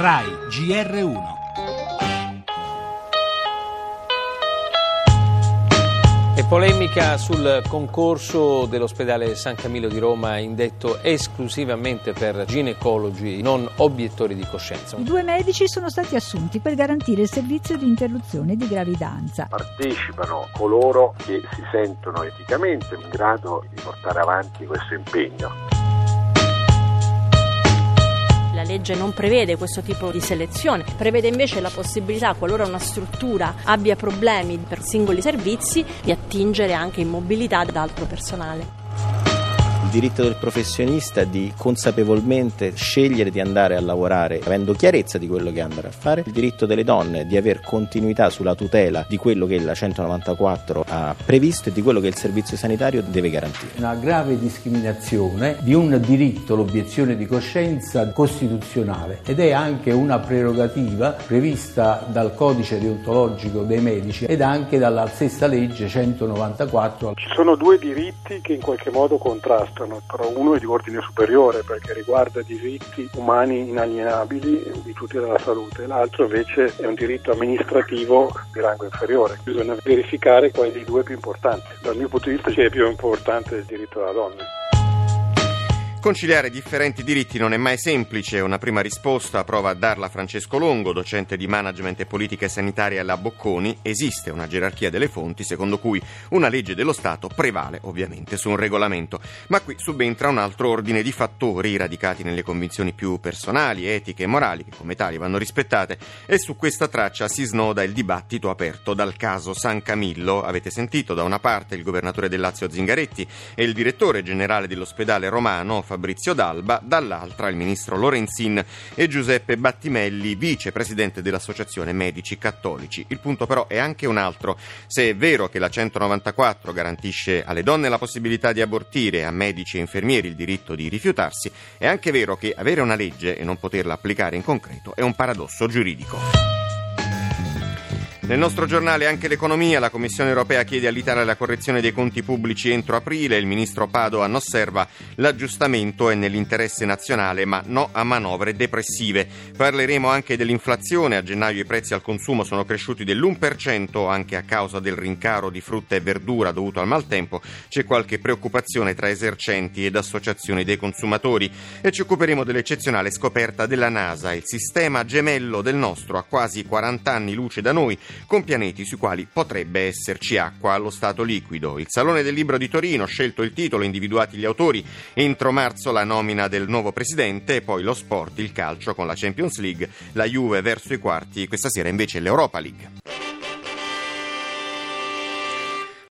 RAI GR1 E polemica sul concorso dell'ospedale San Camillo di Roma indetto esclusivamente per ginecologi, non obiettori di coscienza. I due medici sono stati assunti per garantire il servizio di interruzione di gravidanza. Partecipano coloro che si sentono eticamente in grado di portare avanti questo impegno. Legge non prevede questo tipo di selezione, prevede invece la possibilità, qualora una struttura abbia problemi per singoli servizi, di attingere anche in mobilità ad altro personale il diritto del professionista di consapevolmente scegliere di andare a lavorare avendo chiarezza di quello che andare a fare, il diritto delle donne di aver continuità sulla tutela di quello che la 194 ha previsto e di quello che il servizio sanitario deve garantire. Una grave discriminazione di un diritto, l'obiezione di coscienza costituzionale ed è anche una prerogativa prevista dal codice deontologico dei medici ed anche dalla stessa legge 194. Ci sono due diritti che in qualche modo contrastano esistono, però uno è di ordine superiore perché riguarda diritti umani inalienabili di tutti della salute, l'altro invece è un diritto amministrativo di rango inferiore. Bisogna verificare quale dei due è più importante. Dal mio punto di vista è più importante il diritto della donna. Conciliare differenti diritti non è mai semplice. Una prima risposta prova a darla Francesco Longo, docente di management e politiche sanitarie alla Bocconi. Esiste una gerarchia delle fonti secondo cui una legge dello Stato prevale ovviamente su un regolamento. Ma qui subentra un altro ordine di fattori radicati nelle convinzioni più personali, etiche e morali che come tali vanno rispettate e su questa traccia si snoda il dibattito aperto dal caso San Camillo. Avete sentito da una parte il governatore del Lazio Zingaretti e il direttore generale dell'ospedale romano Fabrizio D'Alba, dall'altra il ministro Lorenzin e Giuseppe Battimelli, vicepresidente dell'Associazione Medici Cattolici. Il punto però è anche un altro. Se è vero che la 194 garantisce alle donne la possibilità di abortire a medici e infermieri il diritto di rifiutarsi, è anche vero che avere una legge e non poterla applicare in concreto è un paradosso giuridico. Nel nostro giornale anche l'economia, la Commissione europea chiede all'Italia la correzione dei conti pubblici entro aprile, il ministro Padoan osserva l'aggiustamento è nell'interesse nazionale ma no a manovre depressive. Parleremo anche dell'inflazione, a gennaio i prezzi al consumo sono cresciuti dell'1% anche a causa del rincaro di frutta e verdura dovuto al maltempo, c'è qualche preoccupazione tra esercenti ed associazioni dei consumatori. E ci occuperemo dell'eccezionale scoperta della NASA, il sistema gemello del nostro a quasi 40 anni luce da noi con pianeti sui quali potrebbe esserci acqua allo stato liquido. Il Salone del Libro di Torino, scelto il titolo, individuati gli autori, entro marzo la nomina del nuovo presidente poi lo sport, il calcio con la Champions League, la Juve verso i quarti, questa sera invece l'Europa League.